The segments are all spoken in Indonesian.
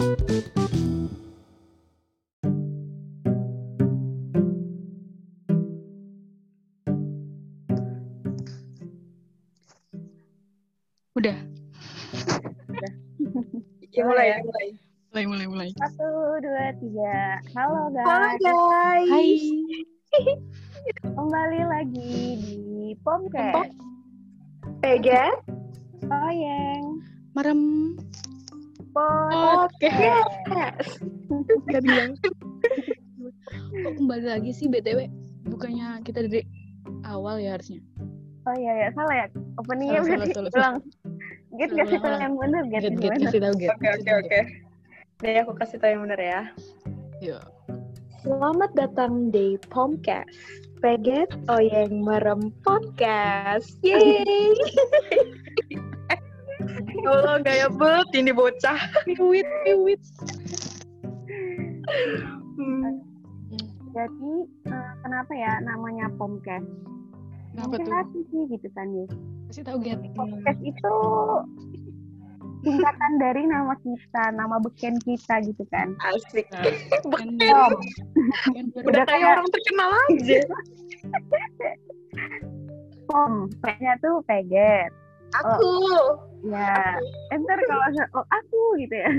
Udah. Ya, mulai, ya, mulai. Mulai, mulai, mulai. Satu, dua, tiga. Halo guys. Halo guys. Hai. Kembali lagi di Pomcast. Pega. Oyeng. Merem. Pod. Oke. Yes. Gak bilang. Kok kembali lagi sih BTW? Bukannya kita dari awal ya harusnya? Oh iya ya, salah ya. Openingnya Salah, berarti salah, salah, ulang. Get Salah, kasih tahu salah. yang bener, get get, bener. kasih tau get. Oke, oke, oke. Nih aku kasih tau yang benar ya. Yuk. Selamat datang di Pomcast. Peget Oyeng Merem Podcast. Yeay. Ya Allah, gaya bet ini bocah. Piwit, piwit. Hmm. Jadi eh, kenapa ya namanya Pomcast? Kenapa Mungkin tuh? asli sih gitu kan ya. Kasih tau get. Pomcast itu singkatan dari nama kita, nama beken kita gitu kan. Asik. Nah, kan, kan baru Udah kayak orang terkenal aja. Pom. P-nya tuh peget. Aku. Ya, enter kalau oh, aku gitu ya.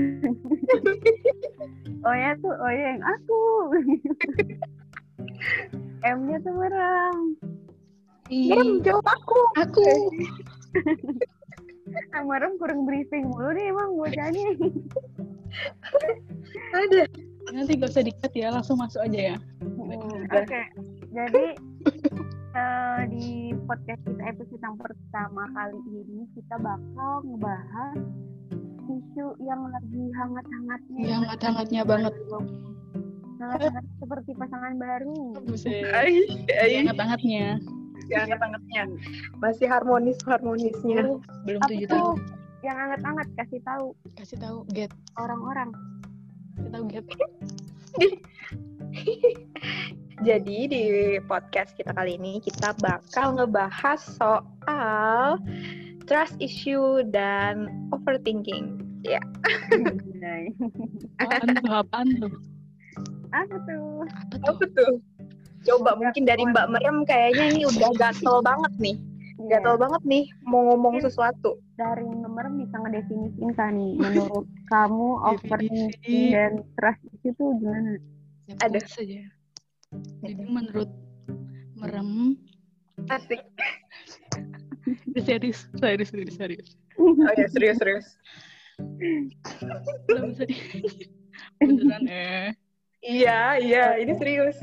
oh ya tuh, oh yang aku. M-nya tuh merem. Merem jawab aku. Aku. Merem kurang briefing mulu nih emang bocahnya. Ada. Nanti gak usah dikat ya, langsung masuk aja ya. Hmm. Oke, jadi eh, di podcast kita episode yang pertama kali ini kita bakal ngebahas isu yang lagi hangat-hangatnya. Yang hangat-hangatnya banget. Hangat-hangat seperti pasangan baru. Buset. Ay. Hangat-hangatnya. Hangat-hangatnya. Masih harmonis-harmonisnya. Belum tujuh tahun. Yang hangat-hangat kasih tahu Kasih tahu get. orang-orang. Kasih tahu get. Jadi di podcast kita kali ini kita bakal ngebahas soal trust issue dan overthinking. Anjay. Apaan tuh? Apaan tuh? Apa tuh? Apa tuh? Apa tuh? Coba mungkin dari Mbak Merem kayaknya ini udah gatel banget nih. Gatel banget nih mau ngomong sesuatu. Dari nomor bisa ngedefinisiin kan nih menurut kamu overthinking dan trust itu gimana? Ya, Ada. saja. Jadi menurut merem, Asik. serius, serius, serius, serius. Oh ya serius serius. Belum bisa di... Beneran eh. Iya iya ini serius.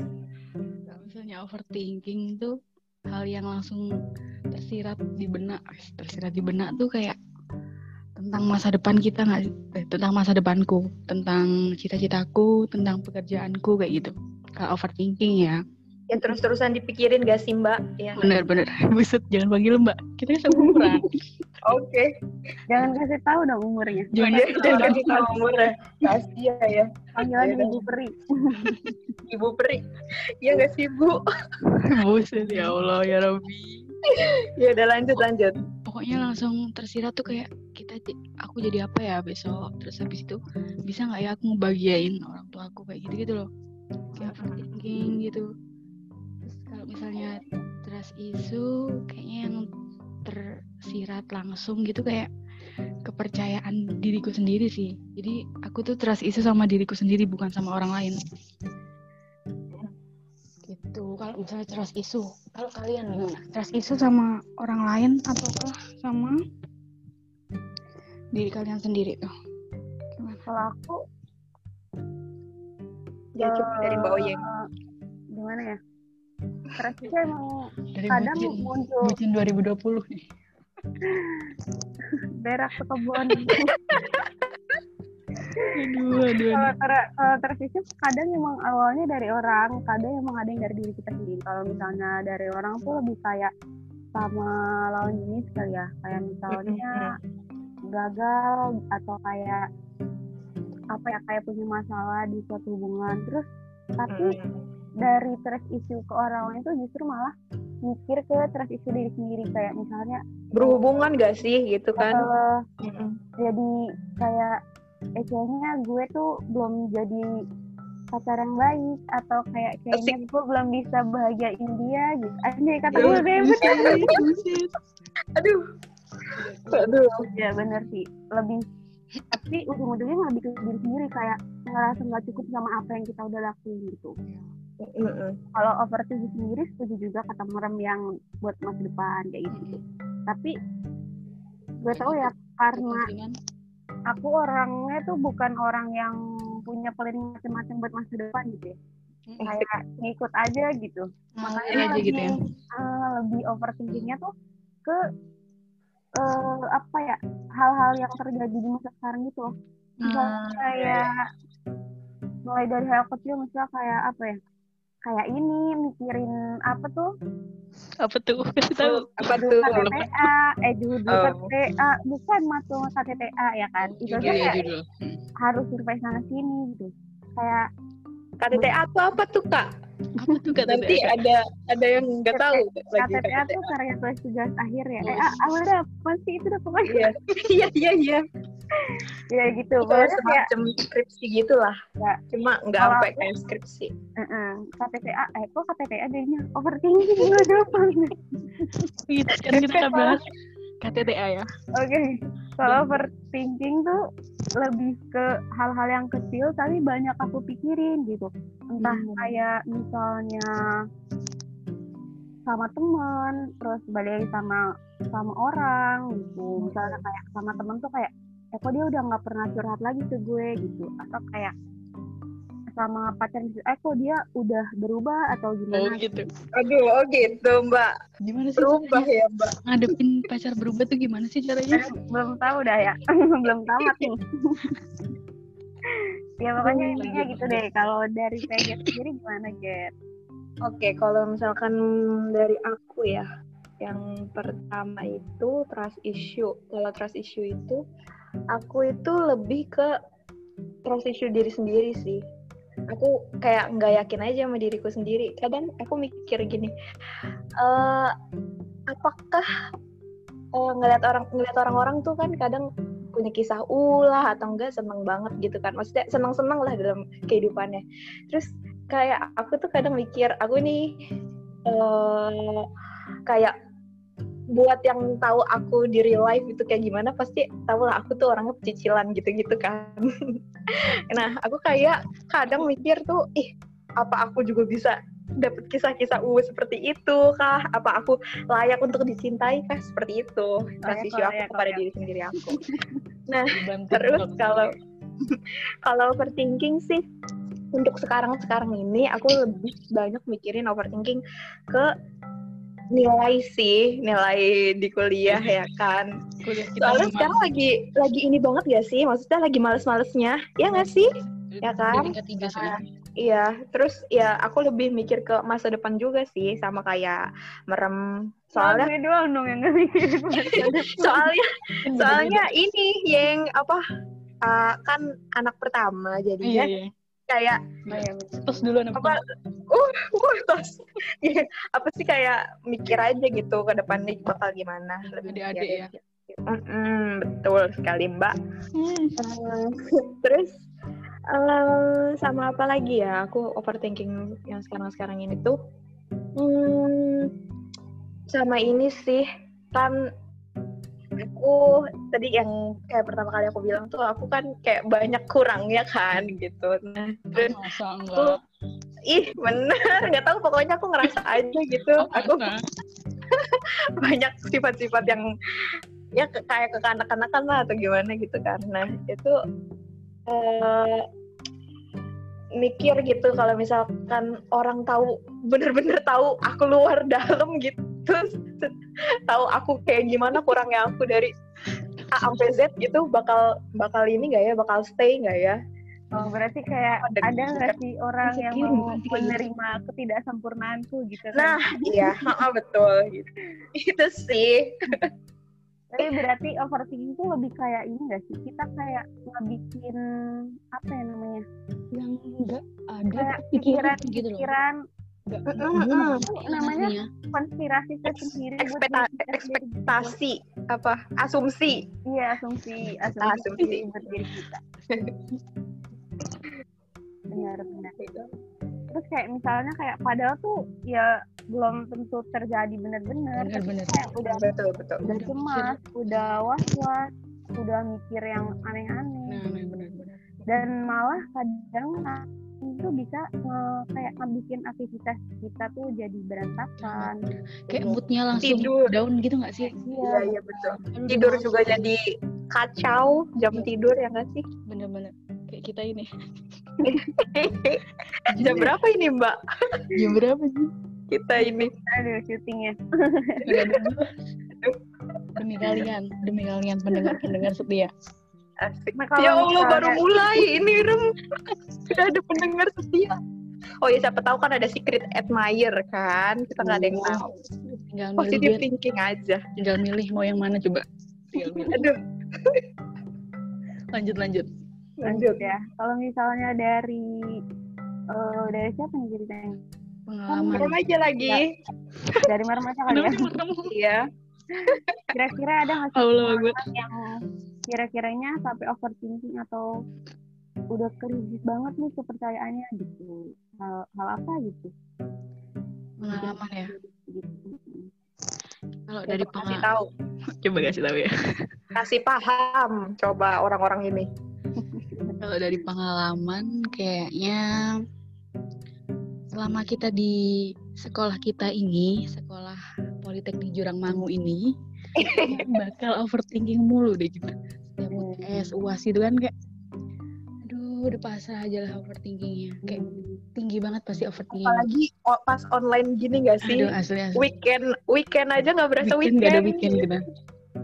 Kalau misalnya overthinking tuh hal yang langsung tersirat di benak, tersirat di benak tuh kayak tentang masa depan kita nggak? Eh, tentang masa depanku, tentang cita-citaku, tentang pekerjaanku kayak gitu. Kalau overthinking ya, Yang terus-terusan dipikirin gak sih Mbak? Ya. bener-bener. Buset, jangan panggil mbak. Kita kan seumuran. Oke. Jangan kasih tahu dong umurnya. Jangan Jangan kasih tahu umurnya. Kasihan ya. Panggilannya Yaudah. Ibu Peri. Ibu Peri. Iya gak sih Bu? Buset, ya Allah, ya Rabbi. Ya udah lanjut lanjut. pokoknya langsung tersirat tuh kayak kita aku jadi apa ya besok terus habis itu bisa nggak ya aku ngebahagiain orang tua aku kayak gitu gitu loh kayak overthinking gitu. Terus kalau misalnya trust issue kayaknya yang tersirat langsung gitu kayak kepercayaan diriku sendiri sih. Jadi aku tuh trust issue sama diriku sendiri bukan sama orang lain. Gitu. Kalau misalnya trust issue kalau kalian gimana? Trust issue sama orang lain ataukah sama diri kalian sendiri tuh? Gimana? Kalau aku Ya coba dari Mbak Oyeng. eh, gimana ya? Trust itu emang dari kadang bucin muncul bucin 2020 nih berak ke kebun. aduh aduh, kalau ter- kalau kadang emang awalnya dari orang, kadang emang ada yang dari diri kita sendiri. Kalau misalnya dari orang tuh lebih kayak sama lawan jenis kali ya, kayak misalnya gagal atau kayak apa ya kayak punya masalah di suatu hubungan. Terus tapi dari trust issue ke orang lain tuh justru malah mikir ke trust issue diri sendiri. Kayak misalnya Berhubungan gak sih gitu kan? Mm-mm. jadi kayak eh kayaknya gue tuh belum jadi pacar yang baik atau kayak kayaknya gue belum bisa bahagiain dia gitu. Aja kata gue kayak bener aduh. Aduh ya bener sih. Lebih tapi ujung-ujungnya lebih ke diri sendiri kayak ngerasa nggak cukup sama apa yang kita udah lakuin gitu. Mm-mm. kalau overthinking sendiri setuju juga kata merem yang buat masa depan kayak gitu. Tapi gue tahu ya karena aku orangnya tuh bukan orang yang punya planning macam-macam buat masa depan gitu ya. Kayak ngikut aja gitu. Makanya makanya aja lebih, gitu ya. eh, lebih overthinkingnya tuh ke eh, apa ya hal-hal yang terjadi di masa sekarang gitu loh. Misalnya Hmm, kayak mulai dari hal kecil misalnya kayak apa ya kayak ini mikirin apa tuh? Apa tuh? Kasih tahu. Apa tuh? KTTA eh dulu Oh. KTTA bukan masuk KTTA ya kan? Itu judul ya kayak judul. Hmm. harus survei sana sini gitu. Kayak KTTA tuh apa tuh kak apa tuh kata nanti ada ada yang nggak tahu KTTA tuh karya tulis tugas akhir ya eh ah, awalnya apa sih itu udah pokoknya iya iya iya iya ya gitu Itu pokoknya kayak semacam skripsi gitulah Ya. cuma nggak Kalau sampai kayak skripsi Heeh, KTTA, eh kok KTTA jadinya overthinking gue doang. gitu sekarang kita bahas KTTA ya Oke, kalau overthinking tuh lebih ke hal-hal yang kecil tapi banyak aku pikirin gitu. Entah Hmm. kayak misalnya sama temen, terus balik sama sama orang gitu. Misalnya kayak sama temen tuh kayak, eh kok dia udah nggak pernah curhat lagi ke gue gitu. Atau kayak sama pacar gitu, eh kok dia udah berubah atau oh gimana? gitu. Aduh oh gitu mbak. Gimana sih berubah caranya? ya mbak. Ngadepin pacar berubah tuh gimana sih caranya? Belum tahu dah ya. Belum tamat nih. Ya pokoknya intinya gitu deh. Kalau dari Peget sendiri gimana Get Oke, kalau misalkan dari aku ya, yang pertama itu trust issue. Kalau trust issue itu, aku itu lebih ke trust issue diri sendiri sih. Aku kayak nggak yakin aja sama diriku sendiri. Kadang aku mikir gini, eh apakah eh, ngeliat orang ngeliat orang-orang tuh kan kadang punya kisah ulah atau enggak seneng banget gitu kan maksudnya seneng-seneng lah dalam kehidupannya terus kayak aku tuh kadang mikir aku nih eh kayak buat yang tahu aku di real life itu kayak gimana pasti tahu lah aku tuh orangnya pecicilan gitu-gitu kan. Nah aku kayak kadang mikir tuh ih apa aku juga bisa dapat kisah-kisah u seperti itu kah? Apa aku layak untuk dicintai kah? Seperti itu. Trust issue aku kepada diri sendiri aku. Dibantu terus kalau kalau overthinking sih untuk sekarang-sekarang ini aku lebih banyak mikirin overthinking ke nilai sih nilai di kuliah ya kan. Kuliah kita soalnya memang sekarang lagi lagi ini banget gak sih? Maksudnya lagi males-malesnya. Ya nggak sih? Ya kan? soalnya iya. Terus ya aku lebih mikir ke masa depan juga sih sama kayak merem. Soalnya gue doang dong yang soalnya soalnya ini yang apa uh, kan anak pertama iya jadinya iya kayak Oh, iya, terus dulu apa uh, uh tos. Iya, apa sih kayak mikir aja gitu ke depannya bakal gimana lebih Adik-adik ya. aja. Mm-mm, betul sekali mbak Hmm. Eh, terus eh, sama apa lagi ya aku overthinking yang sekarang-sekarang ini tuh hmm, sama ini sih kan aku tadi yang kayak pertama kali aku bilang tuh aku kan kayak banyak kurangnya kan gitu. Nah terus aku ih bener nggak tahu pokoknya aku ngerasa aja gitu. Oh, aku banyak sifat-sifat yang ya kayak kekanak-kanakan lah atau gimana gitu karena itu eh mikir gitu kalau misalkan orang tahu bener-bener tahu aku luar dalam gitu tahu aku kayak gimana kurangnya aku dari A sampai Z gitu bakal bakal ini nggak ya bakal stay nggak ya Oh, berarti kayak Ada ada nggak sih orang yang mau gitu. menerima ketidaksempurnaanku gitu kan? nah iya ha, betul gitu itu sih Tapi berarti overthinking tuh lebih kayak ini gak sih? Kita kayak ngebikin apa ya namanya? yang enggak ada Kayak pikiran pikiran, gitu loh pikiran Namanya konspirasi tersendiri sendiri. ekspektasi apa asumsi Iya, asumsi, asumsi, Asumsi. buat diri kita. Benar-benar. Terus kayak misalnya kayak padahal tuh ya belum tentu terjadi benar-benar. Bener-bener. Kayak udah betul betul udah cemas, udah was-was, udah mikir yang aneh-aneh. Nah, nah. Dan malah kadang itu bisa eh, kayak ngebikin aktivitas kita tuh jadi berantakan. Kayak moodnya langsung Tidur. down gitu nggak sih? iya iya betul Aduh, tidur udah juga jadi kacau jam tidur ya nggak sih bener-bener kayak kita ini. jam berapa ini mbak Jam berapa sih? kita ini Aduh, syutingnya. Demi kalian, demi kalian pendengar-pendengar setia. Asik. Nah, kalau ya Allah misalnya- baru mulai ini rem sudah ada pendengar setia oh ya siapa tahu kan ada secret admirer kan kita nggak ada yang tahu Tinggal milih positive dia, thinking aja tinggal milih mau yang mana coba. Tinggal milih. aduh Lanjut lanjut. lanjut ya. Kalau misalnya dari eh, dari siapa nih ceritanya? Pengalaman. Merem aja lagi Dari Marm aja kali ya. Iya Kira-kira ada nggak sih yang kira-kiranya sampai overthinking atau udah krisis banget nih kepercayaannya gitu. Hal, hal apa gitu? Pengalaman ya. Gitu. Kalau dari kasih pengalaman, tahu coba kasih tahu ya. kasih paham coba orang-orang ini Kalau dari pengalaman kayaknya selama kita di sekolah kita ini, sekolah Politeknik Jurang Mangu ini, bakal overthinking mulu deh kita. Setiap UTS, UAS itu kan kayak aduh udah pasrah aja lah overthinkingnya. Kayak tinggi banget pasti overthinking. apalagi pas online gini gak sih Aduh asli asli. weekend weekend aja nggak berasa Weekend weekend, gak ada weekend gitu.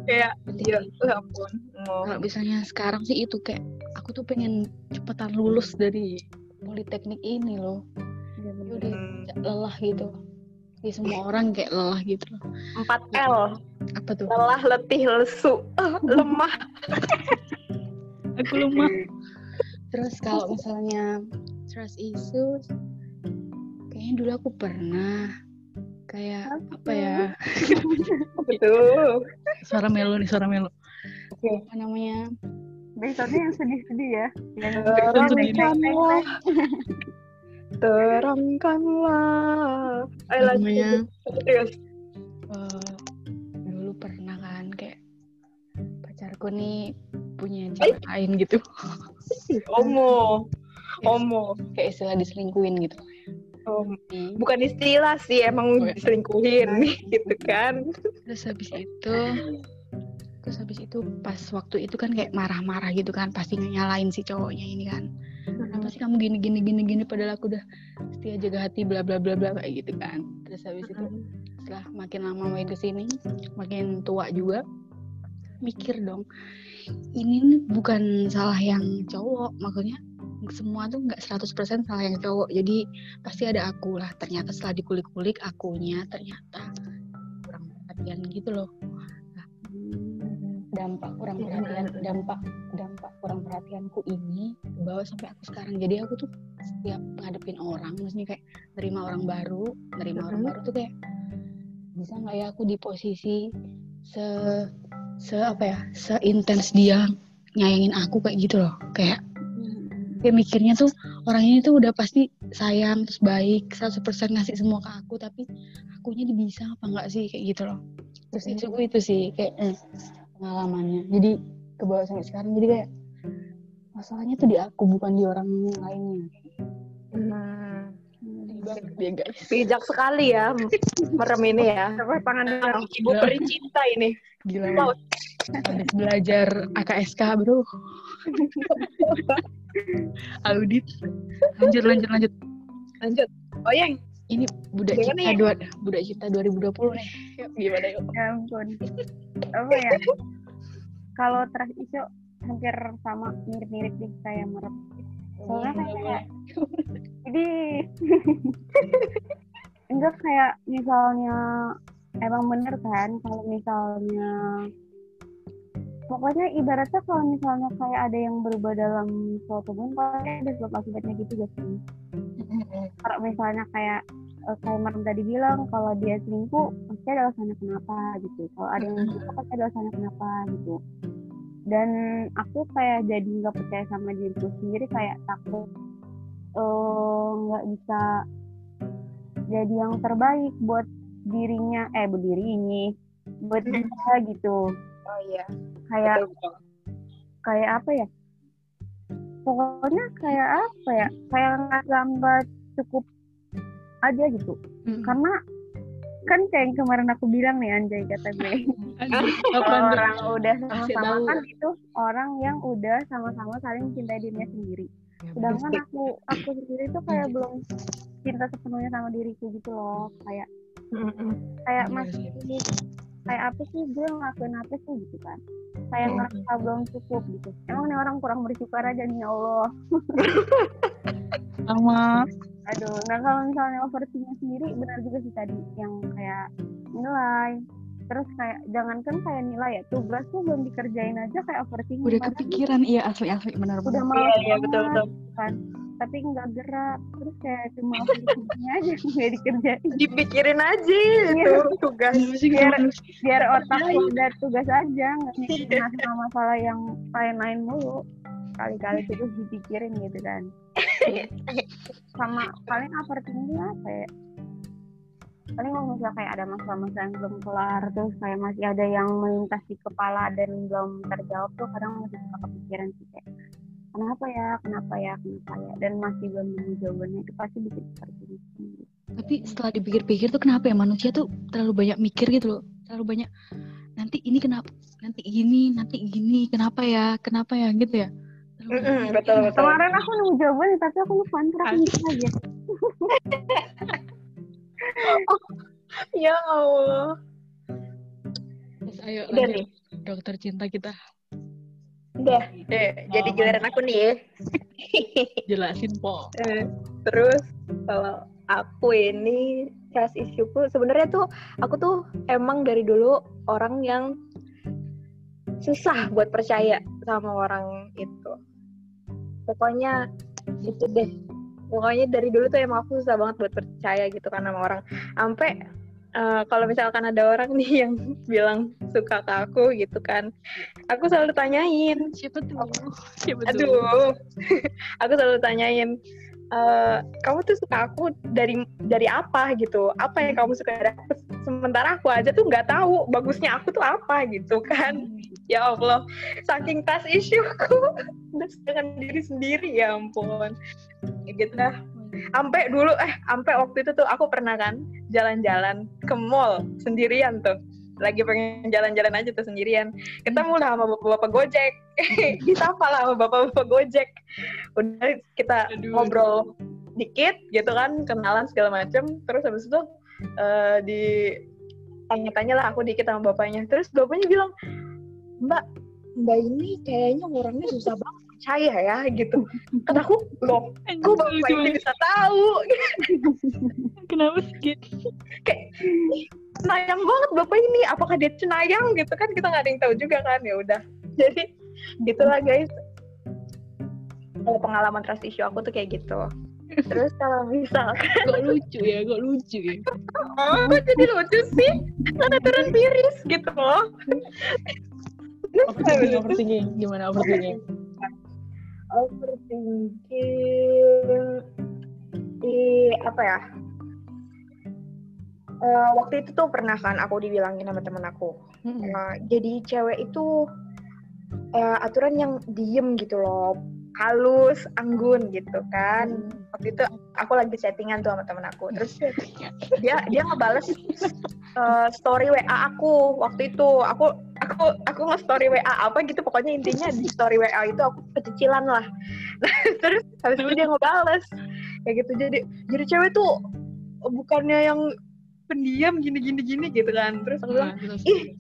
kayak ya ya ampun Oh. Kalau misalnya sekarang sih itu kayak aku tuh pengen cepetan lulus dari politeknik ini loh. Iya, Ya udah Hmm, lelah gitu. Ya semua orang kayak lelah gitu loh. 4 L Apa tuh? lelah letih lesu lemah Aku lemah. Terus kalau misalnya trust issues, kayaknya dulu aku pernah kayak apa ya? betul Suara melo nih, suara melo. Oke. Apa namanya? Besoknya yang sedih-sedih ya. Yang terangkanlah terangkanlah ayo lanjut namanya? Serius. eh, dulu pernah kan kayak pacarku nih punya cewek lain gitu. omo omo Kayak istilah diselingkuin gitu. Di- bukan istilah sih emang Oh, ya. diselingkuhin gitu kan Terus habis itu terus habis itu pas waktu itu kan kayak marah-marah gitu kan pasti nyalain si cowoknya ini kan kenapa sih kamu gini gini gini gini padahal aku udah setia jaga hati bla bla bla bla kayak gitu kan. Terus habis itu setelah makin lama makin ke sini makin tua juga mikir dong ini nih bukan salah yang cowok maksudnya semua tuh nggak 100% salah yang cowok. Jadi pasti ada aku lah. Ternyata setelah dikulik-kulik akunya ternyata kurang perhatian gitu loh dampak kurang perhatian dampak dampak kurang perhatianku ini bawa sampai aku sekarang. Jadi aku tuh setiap ngadepin orang maksudnya kayak nerima orang baru nerima orang baru tuh kayak bisa nggak ya aku di posisi se se apa ya seintens dia nyayangin aku kayak gitu loh. Kayak kayak mikirnya tuh orang ini tuh udah pasti sayang terus baik 100% ngasih semua ke aku tapi akunya bisa apa enggak sih? Kayak gitu loh. Terus itu itu sih kayak eh, pengalamannya. Jadi ke bawah sampai sekarang. Jadi kayak masalahnya tuh di aku bukan di orang lainnya. Hmm. Banget dia guys. bijak sekali ya merem ini ya. Tangan dulu. ibu peri cinta ini. Gila habis belajar AKSK bro. Audit. Lanjut lanjut lanjut. Lanjut. Oh yang ini budak Gimana kita ya? dua budak kita 2020 nih Yuk, gimana yuk Ya ampun. Apa ya? Kalau trash isu hampir sama mirip-mirip deh kayak merep. Soalnya kan kayak jadi enggak kayak misalnya emang bener kan kalau misalnya pokoknya ibaratnya kalau misalnya kayak ada yang berubah dalam suatu hubungan pokoknya ada sebab akibatnya gitu gak sih kalau misalnya kayak eh, kayak Maram tadi bilang kalau dia selingkuh pasti ada alasannya kenapa gitu. Kalau ada yang suka pasti ada alasannya kenapa gitu. Dan aku kayak jadi nggak percaya sama diriku sendiri kayak takut eh, nggak bisa jadi yang terbaik buat dirinya eh buat diri ini buat dia gitu. Oh iya. Kayak Betul, betul. kayak apa ya? Pokoknya kayak apa ya? Kayak nggak cukup aja gitu. Mm. karena kan kayak yang kemarin aku bilang nih Anjay kata gue. Kalau orang udah sama-sama kan itu orang yang udah sama-sama saling mencintai dirinya sendiri. Sedangkan aku aku sendiri tuh kayak belum cinta sepenuhnya sama diriku gitu loh kayak kayak Iya masih sih. kayak apa sih gue ngelakuin apa sih gitu kan kayak Hmm. ngerasa belum cukup gitu. Emang nih orang kurang bersyukur aja nih ya Allah. Sama. Aduh nah kalau misalnya overthinking sendiri benar juga sih tadi yang kayak nilai. Terus kayak jangankan kayak nilai ya tugas tuh belum dikerjain aja kayak overthinking udah kepikiran. Iya asli asli benar udah benar malas Iya, iya, betul, betul. kan tapi nggak gerak. Terus kayak cuma overthinkingnya aja nggak dikerjain. Dipikirin aja itu tugas. Kenapa sih Biar- harus- biar otak lu udah tugas aja nggak mikirin masalah-masalah yang lain-lain mulu. Kali-kali terus dipikirin gitu kan. Sama paling overthinking apa ya paling kalau misalnya kayak ada masalah-masalah yang belum kelar terus kayak masih ada yang melintas di kepala dan belum terjawab tuh kadang masih suka kepikiran sih kayak kenapa ya? Kenapa ya? Kenapa ya? Dan masih belum nemu jawabannya. Itu pasti bikin overthinking tapi setelah dipikir-pikir tuh kenapa ya? Manusia tuh terlalu banyak mikir gitu loh. Terlalu banyak nanti ini kenapa? Nanti gini nanti gini. Kenapa ya? Kenapa ya? Gitu ya. Terlalu Mm-mm, banyak betul, betul. kemarin aku nemu jawabannya tapi aku lupa. Ntar aku mikir aja. Ya Allah. Terus ayo Udah lanjut. nih. dokter cinta kita Udah. Eh, jadi giliran aku nih ya. jelasin po Eh, Terus kalau aku ini trust issue-ku sebenarnya tuh aku tuh emang dari dulu orang yang susah buat percaya sama orang itu. Pokoknya itu deh. Pokoknya dari dulu tuh emang aku susah banget buat percaya gitu kan sama orang. Sampai eh, kalau misalkan ada orang nih yang bilang suka ke aku gitu kan, aku selalu tanyain, siapa tuh siapa tuh Aduh, aku selalu tanyain, "Eh, kamu tuh suka aku dari dari apa gitu? Apa yang kamu suka dari aku? Sementara aku aja tuh nggak tahu bagusnya aku tuh apa gitu kan? Ya Allah, saking tas isuku dengan diri sendiri ya ampun. Ya gitu dah. Sampai dulu eh sampai waktu itu tuh aku pernah kan jalan-jalan ke mall sendirian tuh. Lagi pengen jalan-jalan aja tuh sendirian. Ketemu lah sama bapak-bapak Gojek. Disapa lah sama bapak-bapak Gojek. Udah kita Aduh. ngobrol dikit gitu kan, kenalan segala macem. Terus habis itu eh, di tanya-tanya lah aku dikit sama bapaknya. Terus bapaknya bilang, Mbak, Mbak ini kayaknya orangnya susah banget percaya ya gitu. Kata aku, loh, kok bapak ini bisa tahu? kenapa sih gitu Cenayang banget bapak ini. Apakah dia cenayang gitu kan? Kita nggak ada yang tahu juga kan. Ya udah. Jadi gitulah guys. Kalau pengalaman trust issue aku tuh kayak gitu. Terus kalau misalkan kok lucu ya kok lucu ya oh, kok jadi lucu sih? Karena turun miris gitu loh. Overthinking overthinking gimana overthinking overthinking. Di apa ya? Eh, waktu itu tuh pernah kan aku dibilangin sama temen aku. Eh, jadi cewek itu eh, aturan yang diem gitu loh halus anggun gitu kan. Waktu itu aku lagi chattingan tuh sama temen aku. Terus dia dia ngebales eh, story WA aku waktu itu. Aku aku aku nge-story WA apa gitu. Pokoknya intinya di story WA itu aku pecicilan lah. Nah, terus habis itu dia ngebales. Kayak gitu. Jadi jadi cewek tuh bukannya yang pendiam gini gini gini gitu kan. Terus aku bilang Nah, ih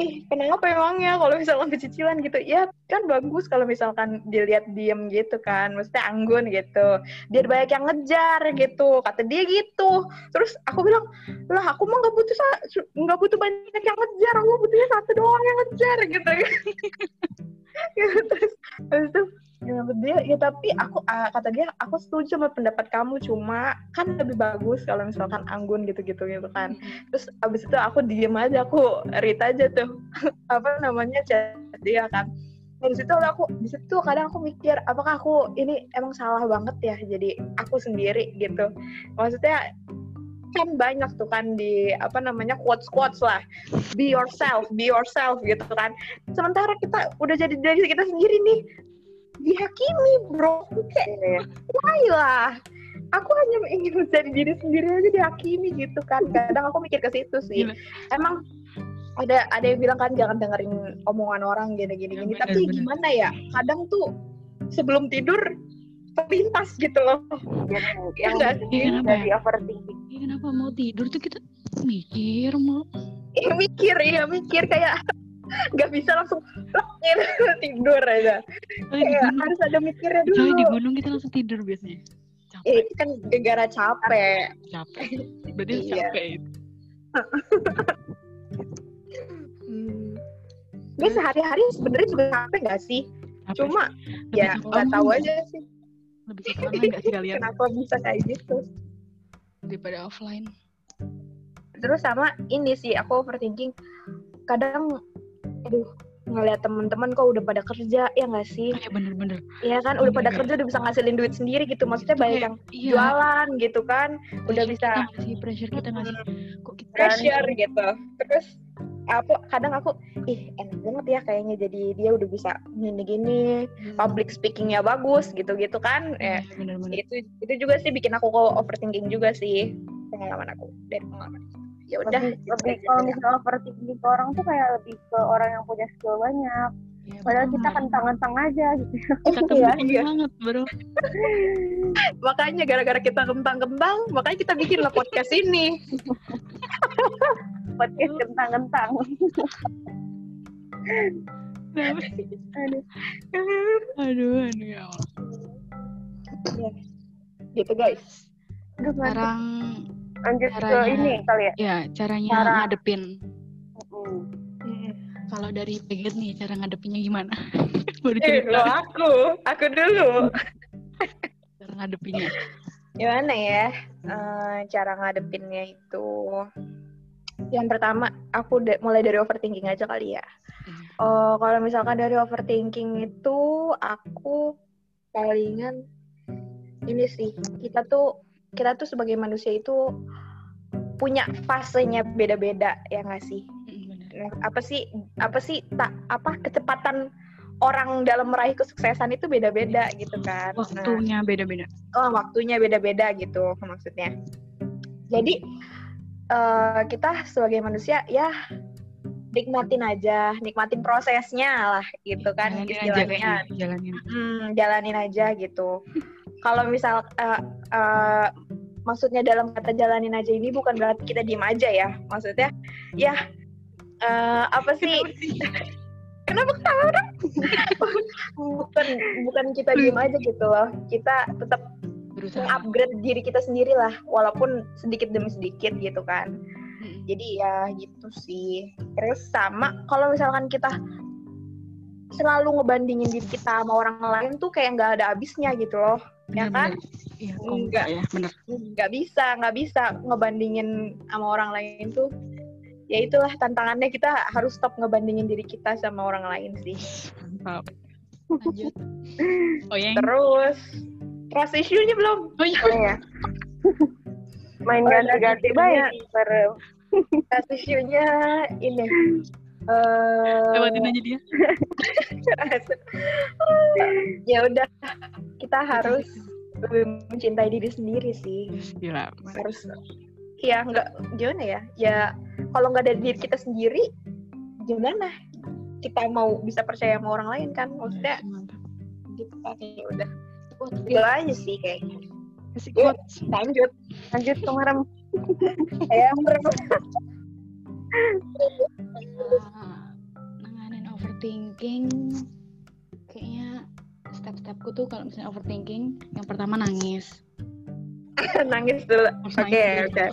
ih kenapa emangnya kalau misalkan pecicilan gitu? Ya kan bagus kalau misalkan dilihat diem gitu kan maksudnya anggun gitu. Biar banyak yang ngejar gitu kata dia gitu. Terus aku bilang lah aku mah nggak butuh nggak butuh banyak yang ngejar aku butuhnya satu doang yang ngejar gitu. Terus habis itu ya, dia ya tapi aku ah, kata dia aku setuju sama pendapat kamu cuma kan lebih bagus kalau misalkan anggun gitu-gitu gitu kan. Terus abis itu aku diem aja aku read aja tuh apa namanya chat dia kan dari situ aku di situ kadang aku mikir apakah aku ini emang salah banget ya jadi aku sendiri gitu. Maksudnya kan banyak tuh kan di apa namanya quotes quotes lah. Be yourself be yourself gitu kan. Sementara kita udah jadi diri kita sendiri nih. Dihakimi bro. Kayak why lah? Aku hanya ingin menjadi diri sendiri aja dihakimi gitu kan. Kadang aku mikir ke situ sih. Gila. emang ada ada yang bilang kan jangan dengerin omongan orang gini gini Ya, gini bener, tapi bener. gimana ya kadang tuh sebelum tidur terlintas gitu loh Ya yang sih? Kenapa jadi overthinking. Iya, kenapa mau tidur tuh kita mikir mau Iya mikir iya mikir kayak nggak bisa langsung gitu, tidur aja kayak gunung, harus ada mikirnya dulu di gunung kita langsung tidur biasanya. ya, Capek, itu kan gara capek capek. Berarti Iya. capek itu. Gue sehari-hari sebenarnya juga capek nggak sih? Capek cuma sih. Ya nggak tahu online aja sih. Lebih online nggak sih kalian? Kenapa bisa kayak gitu? Daripada offline? terus sama ini sih aku overthinking. Kadang aduh ngeliat teman-teman kok udah pada kerja ya nggak sih? Kayak bener-bener. ya kan udah pada Iya. kerja udah bisa ngasilin duit sendiri gitu. Maksudnya banyak yang Iya. jualan gitu kan. Udah pressure bisa kita nggak sih? Pressure kita nggak sih? Kok kita pressure gitu. Terus aku kadang aku ih enak banget ya kayaknya jadi dia udah bisa gini-gini public speakingnya bagus gitu-gitu kan. Iya, ya bener-bener itu itu juga sih bikin aku kok overthinking juga sih pengalaman aku dari pengalaman ya udah lebih, gitu lebih kalau misalnya overthinking ke orang tuh kayak lebih ke orang yang punya skill banyak. Iya, padahal bener. kita kentang-kentang aja gitu. Kita Iya, kembali iya. banget bro. Makanya gara-gara kita kentang-kentang makanya kita bikin lah podcast ini podcast kentang-kentang? Aduh. aduh aduh ya Allah. gitu guys. Sekarang lanjut ke caranya- ini kali ya. Ya caranya Cara. ngadepin. Hmm. kalau dari Peget nih cara ngadepinnya gimana? Baru eh lo cerita aku aku dulu. Cara ngadepinnya. Gimana ya? Eh, cara ngadepinnya itu yang pertama aku da- mulai dari overthinking aja kali ya Oh, kalau misalkan dari overthinking itu aku palingan ini sih kita tuh kita tuh sebagai manusia itu punya fasenya beda-beda ya nggak sih? Mm, bener. Nah, apa sih apa sih tak apa kecepatan orang dalam meraih kesuksesan itu beda-beda gitu kan? Nah, waktunya beda-beda oh waktunya beda-beda gitu maksudnya. Jadi eh, kita sebagai manusia ya nikmatin aja, nikmatin prosesnya lah gitu kan jalanin aja istilahnya. kayaknya jalanin Hmm, jalanin aja gitu. Kalau misal eh, eh, maksudnya dalam kata jalanin aja ini bukan berarti kita diem aja ya. Maksudnya ya eh, apa sih? Kenapa ketawa bukan bukan kita diem aja gitu loh. Kita tetap berusaha upgrade diri kita sendiri lah, walaupun sedikit demi sedikit gitu kan. Mm, Jadi ya gitu sih. Terus sama kalau misalkan kita selalu ngebandingin diri kita sama orang lain tuh kayak nggak ada habisnya gitu loh. Ya kan? iya Enggak. enggak ya bener Nggak bisa, nggak bisa ngebandingin sama orang lain tuh. Ya itulah tantangannya kita harus stop ngebandingin diri kita sama orang lain sih. mantap lanjut oh yang Terus trust issue-nya belum? oh iya. Boleh ya? main Oh, ganti-ganti banyak per Trust issue-nya ini. eh lewatin aja dia. Ya udah kita harus lebih mencintai diri sendiri sih. Gila. Harus ya nggak gimana ya? Ya kalau nggak dari diri kita sendiri gimana? Kita mau bisa percaya sama orang lain kan? Maksudnya mantap gitu kan ya udah gitu aja sih kayaknya kasih Yuk. quotes. lanjut. Lanjut ke merem. Ya Ah, nanganin overthinking. Kayaknya step-stepku tuh kalau misalnya overthinking yang pertama nangis. Nangis dulu. Oke nangis dulu. oke.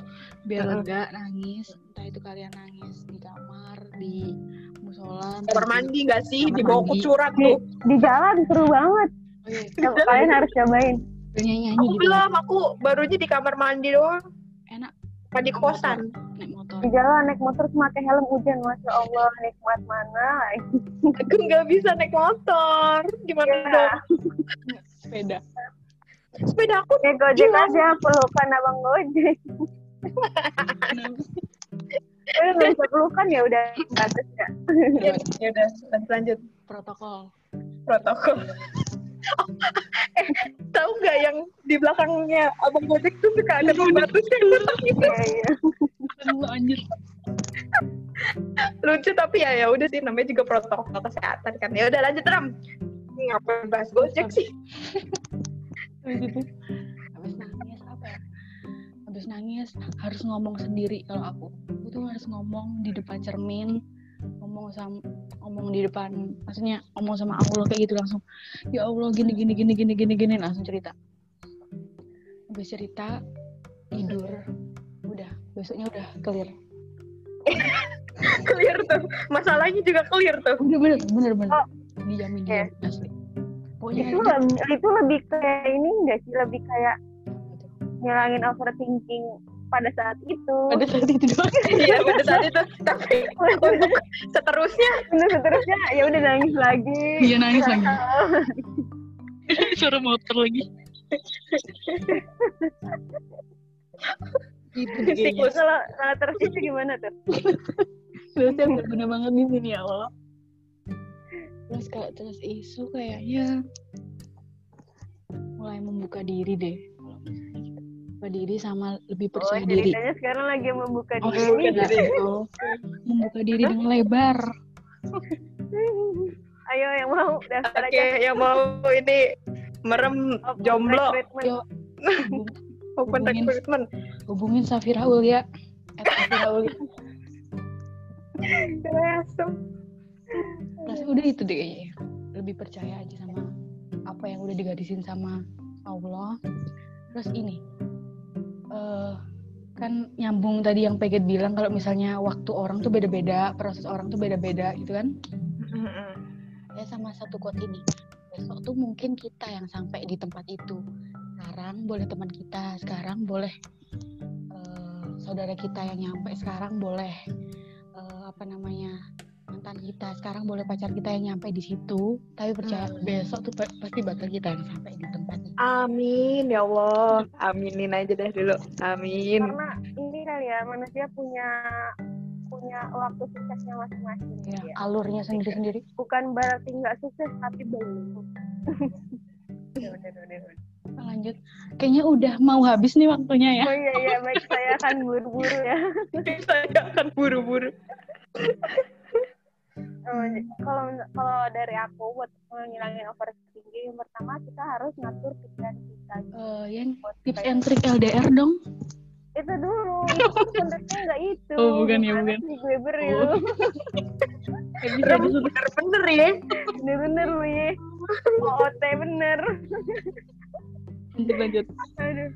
Biar lega nangis. Entah itu kalian nangis di kamar di musola kamar mandi nggak sih? Kamar dibawa mandi. kucuran di, tuh. di jalan seru banget. oh, iya. Kalian harus cobain. Nyanyi aku di belum aku barunya di kamar mandi doang. Enak. Mandi kosan. naik motor. Di jalan naik motor terus pakai helm hujan masya allah. Nikmat mana? Aku nggak bisa naik motor. Gimana Ya. dong? Sepeda. Sepeda aku naik gojek Gila. aja pelukan abang gojek. Udah nggak bisa pelukan ya udah. Bagus ya ya, udah lanjut. Protokol. Protokol Oh, eh tahu nggak yang di belakangnya abang gojek tuh suka ada pembatas kayak gitu anjir. Lucu tapi ya ya udah sih namanya juga protokol kesehatan kan. Ya udah lanjut ram. Ini ngapain bahas gojek sih? Habis itu habis nangis apa ya? Habis nangis harus ngomong sendiri kalau aku. Aku tuh harus ngomong di depan cermin ngomong sama ngomong di depan maksudnya ngomong sama Allah kayak gitu langsung. Ya Allah gini gini gini gini gini gini langsung cerita. Habis cerita tidur. Udah besoknya udah clear. Clear tuh. Masalahnya juga clear tuh. Udah bener bener bener. Oh. dijamin Iya. dijamin asli. Pokoknya itu lebih, itu lebih kayak ini enggak sih? Lebih kayak ngilangin overthinking pada saat itu. Pada saat itu doang. Iya pada saat itu. Tapi untuk seterusnya. Terus seterusnya ya udah nangis lagi. Iya nangis lagi. Suara motor lagi. Gitu deh kayaknya siklus kalau kalau terus itu gimana tuh? Berarti berguna banget di sini ya Allah. Terus kalau terus isu kayaknya. Mulai membuka diri deh. Kalau misalnya membuka diri sama lebih oh percaya diri. ceritanya sekarang lagi membuka Oh, diri iya. Oh, membuka diri dengan lebar. ayo yang mau daftar oke aja yang mau ini merem Open jomblo recruitment. Yo, hubung- open hubungin- recruitment hubungin Safiraul ya. Eh, Safiraul. Langsung. Rasanya udah itu deh kayaknya. Lebih percaya aja sama apa yang udah digadisin sama Allah. Terus ini, eh kan nyambung tadi yang Peget bilang kalau misalnya waktu orang tuh beda-beda, proses orang tuh beda-beda gitu kan. Ya sama satu quote ini. Besok tuh mungkin kita yang sampai di tempat itu. Sekarang boleh teman kita, sekarang boleh eh, saudara kita yang nyampe, sekarang boleh eh, apa namanya mantan kita, sekarang boleh pacar kita yang nyampe di situ. Tapi percaya Hmm. besok tuh pa- pasti bakal kita yang sampai di tempat. Amin ya Allah. Aminin aja deh dulu. Amin. karena ini kali ya manusia punya punya waktu suksesnya masing-masing Ya, ya. alurnya sendiri-sendiri. bukan berarti nggak sukses tapi belum Lanjut. Kayaknya udah mau habis nih waktunya ya. oh iya iya baik saya akan buru-buru ya Saya akan buru-buru. Oh, kalau kalau dari aku buat ngilangin overthinking yang pertama kita harus ngatur pikiran kita Eh, yang Buat tips supaya- and trick LDR dong. itu dulu sebenarnya nggak itu Oh, bukan ya, bukan. sih gue beri Oh. lu Rem bener-bener ya. bener-bener lu ya OOT bener Lanjut lanjut. aduh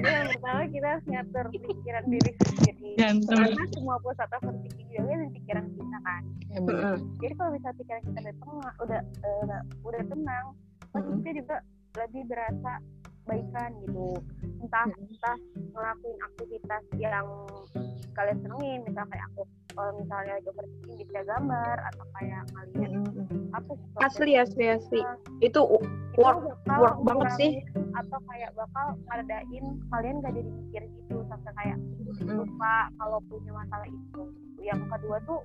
yang pertama kita harus ngatur pikiran diri sendiri Ganteng. karena semua pusat overthinking juga kan di pikiran kita kan Ya, bener. jadi kalau misalnya pikiran kita udah udah eh, udah tenang pasti kita juga lebih berasa baikan gitu. Entah entah ngelakuin aktivitas yang kalian senengin misal kayak aku kalau misalnya lagi overthinking bisa gambar atau kayak kalian apa sih kalau Asli asli asli. Nah, Itu work work banget sih. atau kayak bakal ngadain kalian gak jadi mikir gitu sampai kayak lupa kalau punya masalah itu yang kedua tuh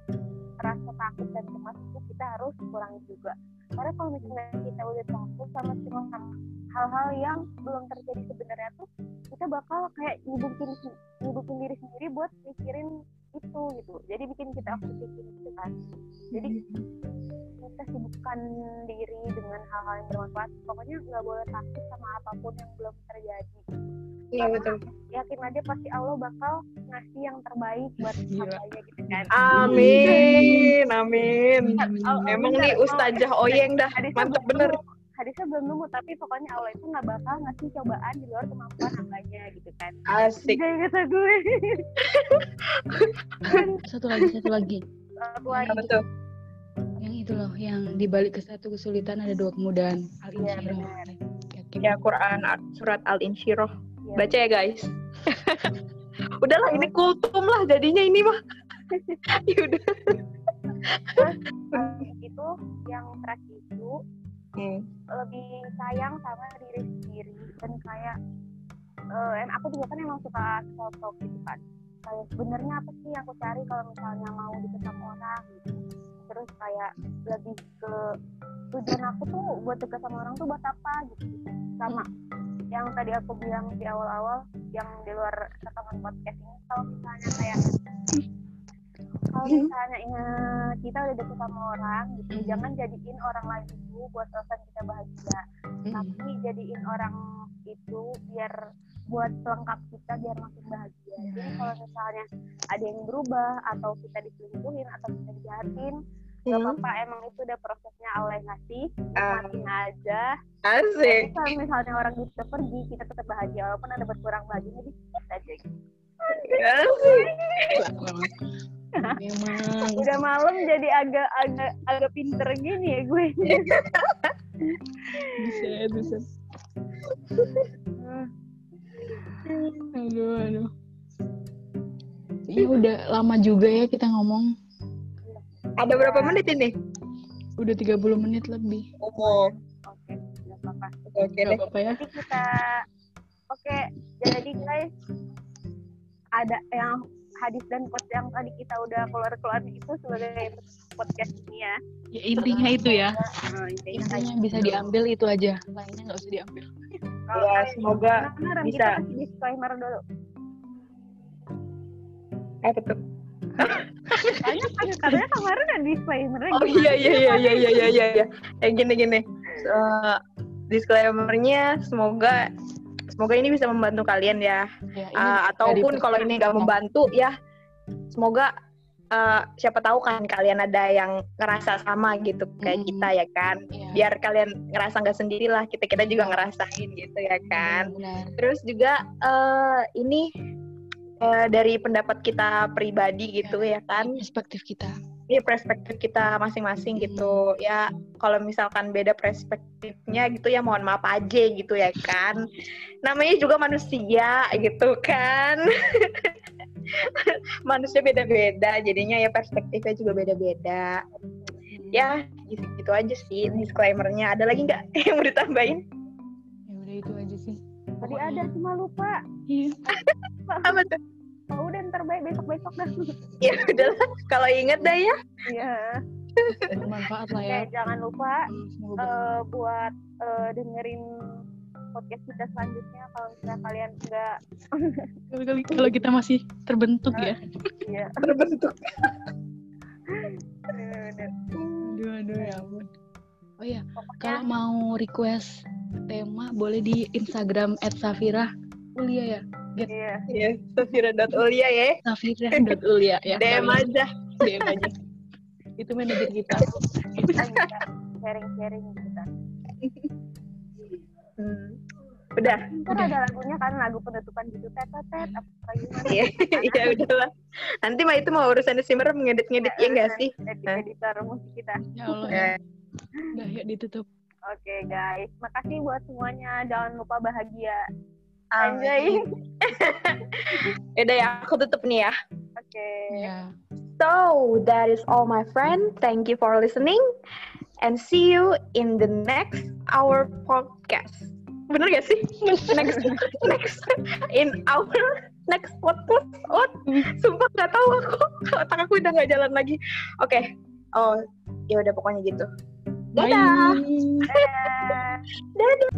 rasa takut dan cemas itu kita harus kurangi juga. Karena kalau misalnya kita udah takut sama cemas sama hal-hal yang belum terjadi sebenarnya tuh kita bakal kayak nyibukin nyibukin diri sendiri buat mikirin itu gitu. Jadi bikin kita overthinking gitu kan. Jadi kita sibukkan diri dengan hal-hal yang bermanfaat. Pokoknya nggak boleh takut sama apa pun yang belum terjadi Iya betul. yakin aja pasti Allah bakal ngasih yang terbaik buat Gila. hambanya gitu kan Amin, amin. Oh, oh, Emang nih Ustazah Oyeng dah Hadisnya mantep bener. hadisnya belum nemu tapi pokoknya Allah itu nggak bakal ngasih cobaan di luar kemampuan hambanya gitu kan Asik. Jadi kata gue Satu lagi, satu lagi. satu lagi Apa tuh? itu loh yang di balik ke satu kesulitan ada dua kemudahan al Iya, insyirah benar. Ya Quran surat Al-Insyirah. Iya. Baca ya guys. Udahlah ini kultum lah jadinya ini mah. ya udah. itu yang terakhir itu Hmm. lebih sayang sama diri sendiri dan kayak eh, em- aku juga kan emang suka foto gitu kan kayak sebenarnya apa sih yang aku cari kalau misalnya mau deket sama orang gitu terus kayak lebih ke tujuan aku tuh buat deket sama orang tuh buat apa gitu sama yang tadi aku bilang di awal-awal yang di luar rekaman podcast ini kalau misalnya kayak kalau misalnya ingat kita udah deket sama orang gitu Mhm. jangan jadiin orang lain itu buat alasan kita bahagia Mm-mm. tapi jadiin orang itu biar buat pelengkap kita biar makin bahagia jadi Nah. kalau misalnya ada yang berubah atau kita diselingkuhin atau kita dijahatin nggak Hmm. apa-apa emang itu udah prosesnya Allah yang ngasih Ah. nikmatin aja Asik. tapi kalau misalnya orang itu pergi kita tetap bahagia walaupun ada berkurang bahagianya dikit aja gitu. Asik. memang udah malam jadi agak agak agak pinter gini ya gue bisa bisa aduh aduh ya udah lama juga ya kita ngomong Ada berapa menit ini? udah 30 menit lebih. Oh. oke nggak apa-apa. Oke apa-apa ya. Nanti kita oke jadi guys ada yang hadis dan quotes yang tadi kita udah keluar-keluar itu sebagai podcast ini ya. Ya intinya itu ya. Nah, intinya intinya bisa diambil itu aja. Lainnya nggak usah diambil. Kalau Ya, semoga Nah, bisa. kita kasih disclaimer dulu. Eh betul. Soalnya kan katanya kemarin ada disclaimer Oh iya iya iya iya iya iya iya. iya. Eh gini gini. Eh, disclaimernya semoga semoga ini bisa membantu kalian ya. ya, ini dari ataupun kalau ini nggak membantu ya semoga eh, siapa tahu kan kalian ada yang ngerasa sama gitu kayak Mm. kita ya kan. Iya, Biar kalian ngerasa nggak sendiri lah kita kita juga ngerasain gitu ya kan. benar Terus juga eh ini eh, dari pendapat kita pribadi gitu ya kan. perspektif kita Ini perspektif kita masing-masing gitu. Ya kalau misalkan beda perspektifnya gitu ya mohon maaf aja gitu ya kan. Namanya juga manusia gitu kan. manusia beda-beda jadinya ya perspektifnya juga beda-beda. Ya gitu, gitu aja sih disclaimernya. Ada lagi nggak yang mau ditambahin? ya udah itu aja sih tadi ada cuma lupa iya Apa tuh? Oh, udah ntar baik besok besok dah. Ya udahlah kalau inget dah ya. iya. Bermanfaat lah Oke, ya jangan lupa semoga eh, buat eh, dengerin podcast kita selanjutnya. Kalau misalnya kalian enggak Kali-kali kalau kita masih terbentuk ya. Iya. Terbentuk. aduh aduh ya ampun. Oh ya kalau mau request tema boleh di Instagram @safira ulia ya iya Ya, Safira.ulia ya. safira.ulia ya DM aja. DM aja itu manajer kita kita sharing-sharing gitu kan Hmm. Udah. ntar ada lagunya kan lagu penutupan gitu tet tet apa gimana Iya, ya udahlah. Nanti mah itu mau urusan Simmer ngedit-ngedit ya enggak sih? editor musik kita ya Allah ya. Udah ya ditutup oke guys makasih buat semuanya jangan lupa bahagia enjoy Yaudah ya, aku tutup nih ya. oke ya So, that is all my friend. Thank you for listening. And see you in the next our podcast. Bener gak sih? next, next, in our next podcast. Oh, sumpah gak tahu aku. Otak aku udah gak jalan lagi. Oke. Oh, ya udah pokoknya gitu. Dadah. Bye. Dadah. Dadah.